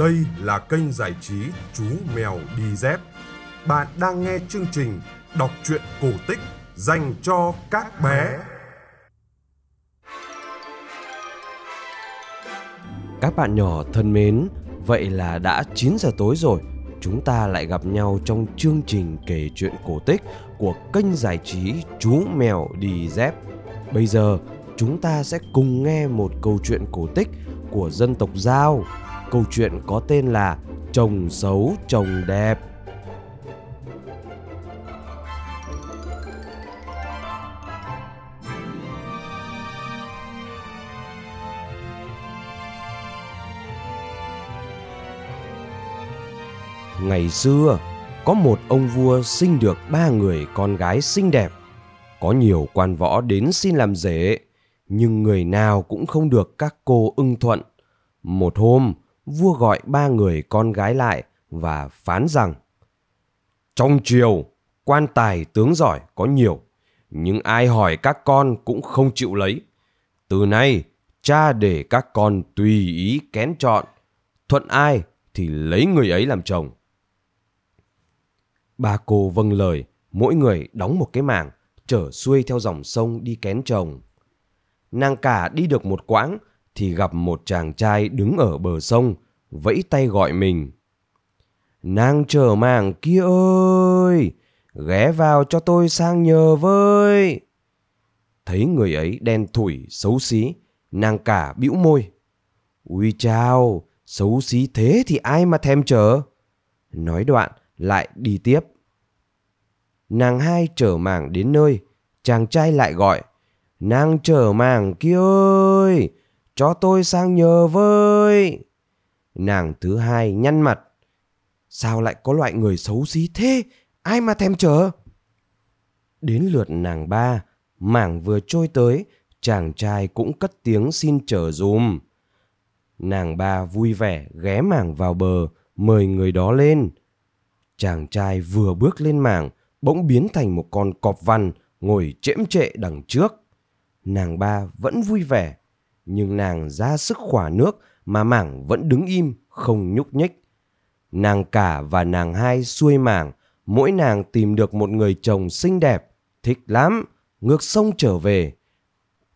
Đây là kênh giải trí Chú Mèo Đi Dép. Bạn đang nghe chương trình đọc truyện cổ tích dành cho các bé. Các bạn nhỏ thân mến, vậy là đã 9 giờ tối rồi. Chúng ta lại gặp nhau trong chương trình kể chuyện cổ tích của kênh giải trí Chú Mèo Đi Dép. Bây giờ, chúng ta sẽ cùng nghe một câu chuyện cổ tích của dân tộc Giao. Câu chuyện có tên là Chồng xấu chồng đẹp. Ngày xưa, có một ông vua sinh được ba người con gái xinh đẹp. Có nhiều quan võ đến xin làm rể, nhưng người nào cũng không được các cô ưng thuận. Một hôm, vua gọi ba người con gái lại và phán rằng Trong triều, quan tài tướng giỏi có nhiều, nhưng ai hỏi các con cũng không chịu lấy. Từ nay, cha để các con tùy ý kén chọn, thuận ai thì lấy người ấy làm chồng. Ba cô vâng lời, mỗi người đóng một cái mảng, trở xuôi theo dòng sông đi kén chồng. Nàng cả đi được một quãng thì gặp một chàng trai đứng ở bờ sông, vẫy tay gọi mình. Nàng trở màng kia ơi, ghé vào cho tôi sang nhờ với. Thấy người ấy đen thủi, xấu xí, nàng cả bĩu môi. Ui chao xấu xí thế thì ai mà thèm chờ. Nói đoạn, lại đi tiếp. Nàng hai trở màng đến nơi, chàng trai lại gọi. Nàng trở màng kia ơi, cho tôi sang nhờ với. Nàng thứ hai nhăn mặt. Sao lại có loại người xấu xí thế? Ai mà thèm chờ? Đến lượt nàng ba, mảng vừa trôi tới, chàng trai cũng cất tiếng xin chờ dùm. Nàng ba vui vẻ ghé mảng vào bờ, mời người đó lên. Chàng trai vừa bước lên mảng, bỗng biến thành một con cọp văn ngồi chễm trệ đằng trước. Nàng ba vẫn vui vẻ, nhưng nàng ra sức khỏa nước mà mảng vẫn đứng im, không nhúc nhích. Nàng cả và nàng hai xuôi mảng, mỗi nàng tìm được một người chồng xinh đẹp, thích lắm, ngược sông trở về.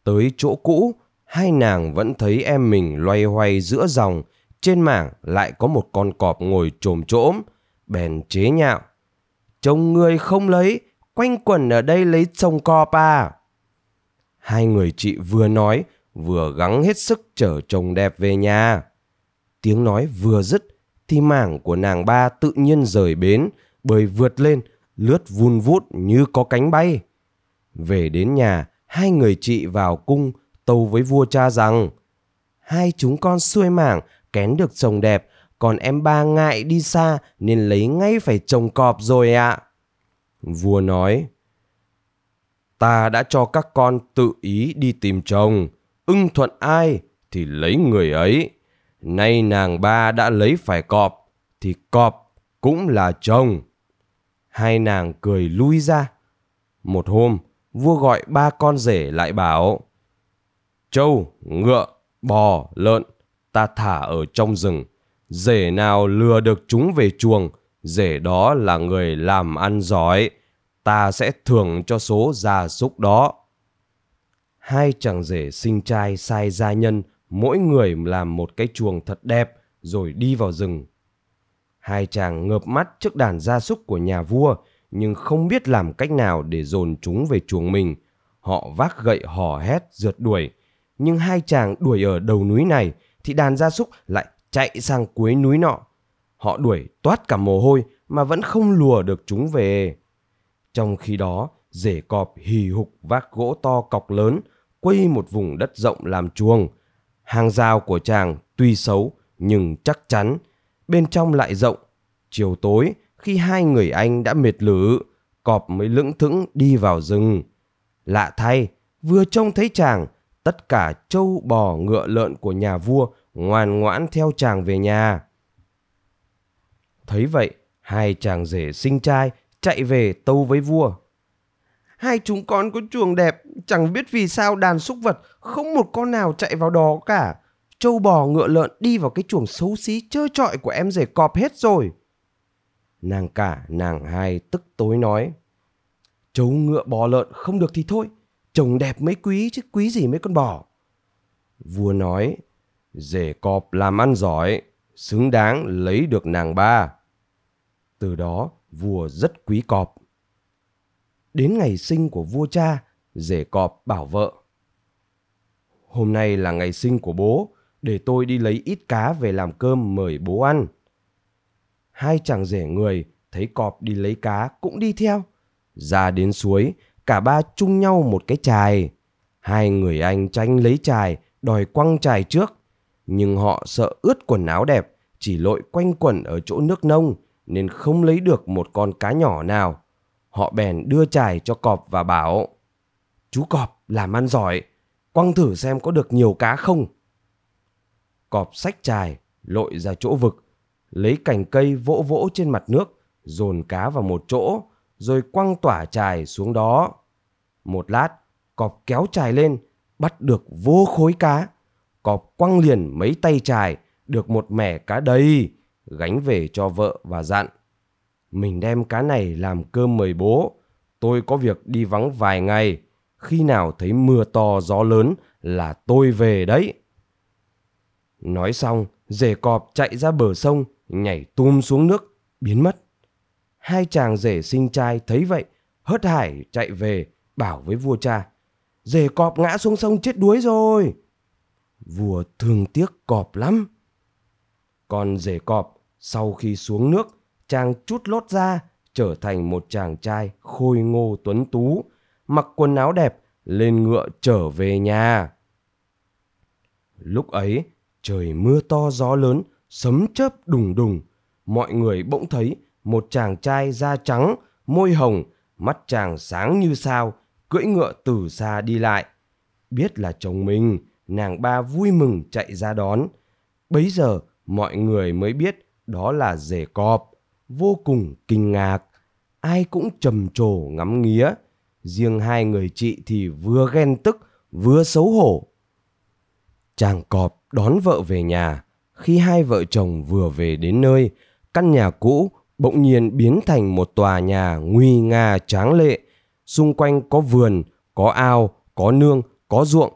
Tới chỗ cũ, hai nàng vẫn thấy em mình loay hoay giữa dòng, trên mảng lại có một con cọp ngồi trồm trỗm, bèn chế nhạo. Chồng người không lấy, quanh quẩn ở đây lấy chồng cọp à. Hai người chị vừa nói, vừa gắng hết sức chở chồng đẹp về nhà. Tiếng nói vừa dứt, thì mảng của nàng ba tự nhiên rời bến, bơi vượt lên, lướt vun vút như có cánh bay. Về đến nhà, hai người chị vào cung tâu với vua cha rằng hai chúng con xuôi mảng kén được chồng đẹp còn em ba ngại đi xa nên lấy ngay phải chồng cọp rồi ạ. Vua nói, ta đã cho các con tự ý đi tìm chồng, ưng thuận ai thì lấy người ấy. Nay nàng ba đã lấy phải cọp, thì cọp cũng là chồng. Hai nàng cười lui ra. Một hôm, vua gọi ba con rể lại bảo, Trâu, ngựa, bò, lợn, ta thả ở trong rừng rể nào lừa được chúng về chuồng, rể đó là người làm ăn giỏi, ta sẽ thưởng cho số gia súc đó. Hai chàng rể sinh trai sai gia nhân, mỗi người làm một cái chuồng thật đẹp rồi đi vào rừng. Hai chàng ngợp mắt trước đàn gia súc của nhà vua, nhưng không biết làm cách nào để dồn chúng về chuồng mình. Họ vác gậy hò hét rượt đuổi, nhưng hai chàng đuổi ở đầu núi này thì đàn gia súc lại chạy sang cuối núi nọ. Họ đuổi toát cả mồ hôi mà vẫn không lùa được chúng về. Trong khi đó, rể cọp hì hục vác gỗ to cọc lớn, quây một vùng đất rộng làm chuồng. Hàng rào của chàng tuy xấu nhưng chắc chắn, bên trong lại rộng. Chiều tối, khi hai người anh đã mệt lử, cọp mới lững thững đi vào rừng. Lạ thay, vừa trông thấy chàng, tất cả trâu bò ngựa lợn của nhà vua ngoan ngoãn theo chàng về nhà. Thấy vậy, hai chàng rể sinh trai chạy về tâu với vua. Hai chúng con có chuồng đẹp, chẳng biết vì sao đàn súc vật không một con nào chạy vào đó cả. Châu bò ngựa lợn đi vào cái chuồng xấu xí trơ trọi của em rể cọp hết rồi. Nàng cả, nàng hai tức tối nói. Châu ngựa bò lợn không được thì thôi, chồng đẹp mới quý chứ quý gì mấy con bò. Vua nói, rể cọp làm ăn giỏi, xứng đáng lấy được nàng ba. Từ đó, vua rất quý cọp. Đến ngày sinh của vua cha, rể cọp bảo vợ. Hôm nay là ngày sinh của bố, để tôi đi lấy ít cá về làm cơm mời bố ăn. Hai chàng rể người thấy cọp đi lấy cá cũng đi theo. Ra đến suối, cả ba chung nhau một cái chài. Hai người anh tranh lấy chài, đòi quăng chài trước. Nhưng họ sợ ướt quần áo đẹp, chỉ lội quanh quẩn ở chỗ nước nông, nên không lấy được một con cá nhỏ nào. Họ bèn đưa chài cho cọp và bảo, Chú cọp làm ăn giỏi, quăng thử xem có được nhiều cá không. Cọp sách chài, lội ra chỗ vực, lấy cành cây vỗ vỗ trên mặt nước, dồn cá vào một chỗ, rồi quăng tỏa chài xuống đó. Một lát, cọp kéo chài lên, bắt được vô khối cá. Cọp quăng liền mấy tay chài, được một mẻ cá đầy, gánh về cho vợ và dặn. Mình đem cá này làm cơm mời bố, tôi có việc đi vắng vài ngày, khi nào thấy mưa to gió lớn là tôi về đấy. Nói xong, rể cọp chạy ra bờ sông, nhảy tum xuống nước, biến mất. Hai chàng rể sinh trai thấy vậy, hớt hải chạy về, bảo với vua cha. Rể cọp ngã xuống sông chết đuối rồi. Vua thương tiếc cọp lắm. Còn rể cọp, sau khi xuống nước, chàng chút lót ra, trở thành một chàng trai khôi ngô tuấn tú, mặc quần áo đẹp, lên ngựa trở về nhà. Lúc ấy, trời mưa to gió lớn, sấm chớp đùng đùng. Mọi người bỗng thấy một chàng trai da trắng, môi hồng, mắt chàng sáng như sao, cưỡi ngựa từ xa đi lại. Biết là chồng mình, nàng ba vui mừng chạy ra đón. Bấy giờ mọi người mới biết đó là rể cọp, vô cùng kinh ngạc. Ai cũng trầm trồ ngắm nghía. Riêng hai người chị thì vừa ghen tức, vừa xấu hổ. Chàng cọp đón vợ về nhà. Khi hai vợ chồng vừa về đến nơi, căn nhà cũ bỗng nhiên biến thành một tòa nhà nguy nga tráng lệ. Xung quanh có vườn, có ao, có nương, có ruộng.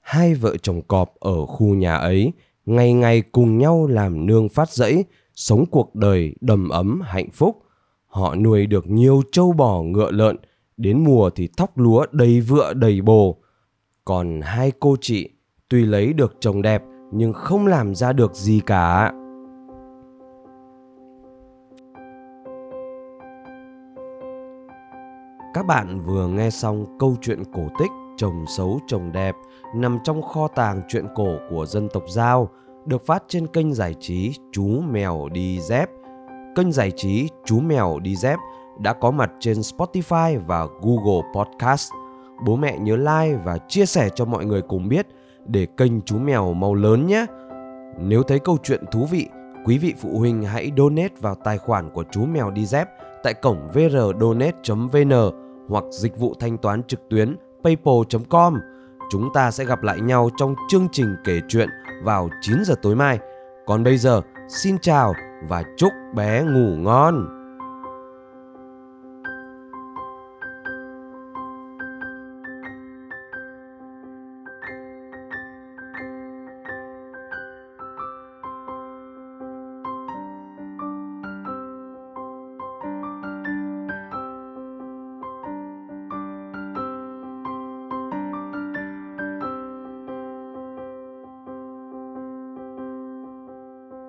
Hai vợ chồng cọp ở khu nhà ấy ngày ngày cùng nhau làm nương phát dẫy, sống cuộc đời đầm ấm hạnh phúc. Họ nuôi được nhiều trâu bò ngựa lợn, đến mùa thì thóc lúa đầy vựa đầy bồ. Còn hai cô chị tuy lấy được chồng đẹp nhưng không làm ra được gì cả. Các bạn vừa nghe xong câu chuyện cổ tích Chồng xấu chồng đẹp nằm trong kho tàng truyện cổ của dân tộc Giao được phát trên kênh giải trí Chú Mèo Đi Dép. Kênh giải trí Chú Mèo Đi Dép đã có mặt trên Spotify và Google Podcast. Bố mẹ nhớ like và chia sẻ cho mọi người cùng biết để kênh Chú Mèo mau lớn nhé. Nếu thấy câu chuyện thú vị, quý vị phụ huynh hãy donate vào tài khoản của Chú Mèo Đi Dép tại cổng vrdonate.vn hoặc dịch vụ thanh toán trực tuyến paypal.com. Chúng ta sẽ gặp lại nhau trong chương trình kể chuyện vào 9 giờ tối mai. Còn bây giờ, xin chào và chúc bé ngủ ngon.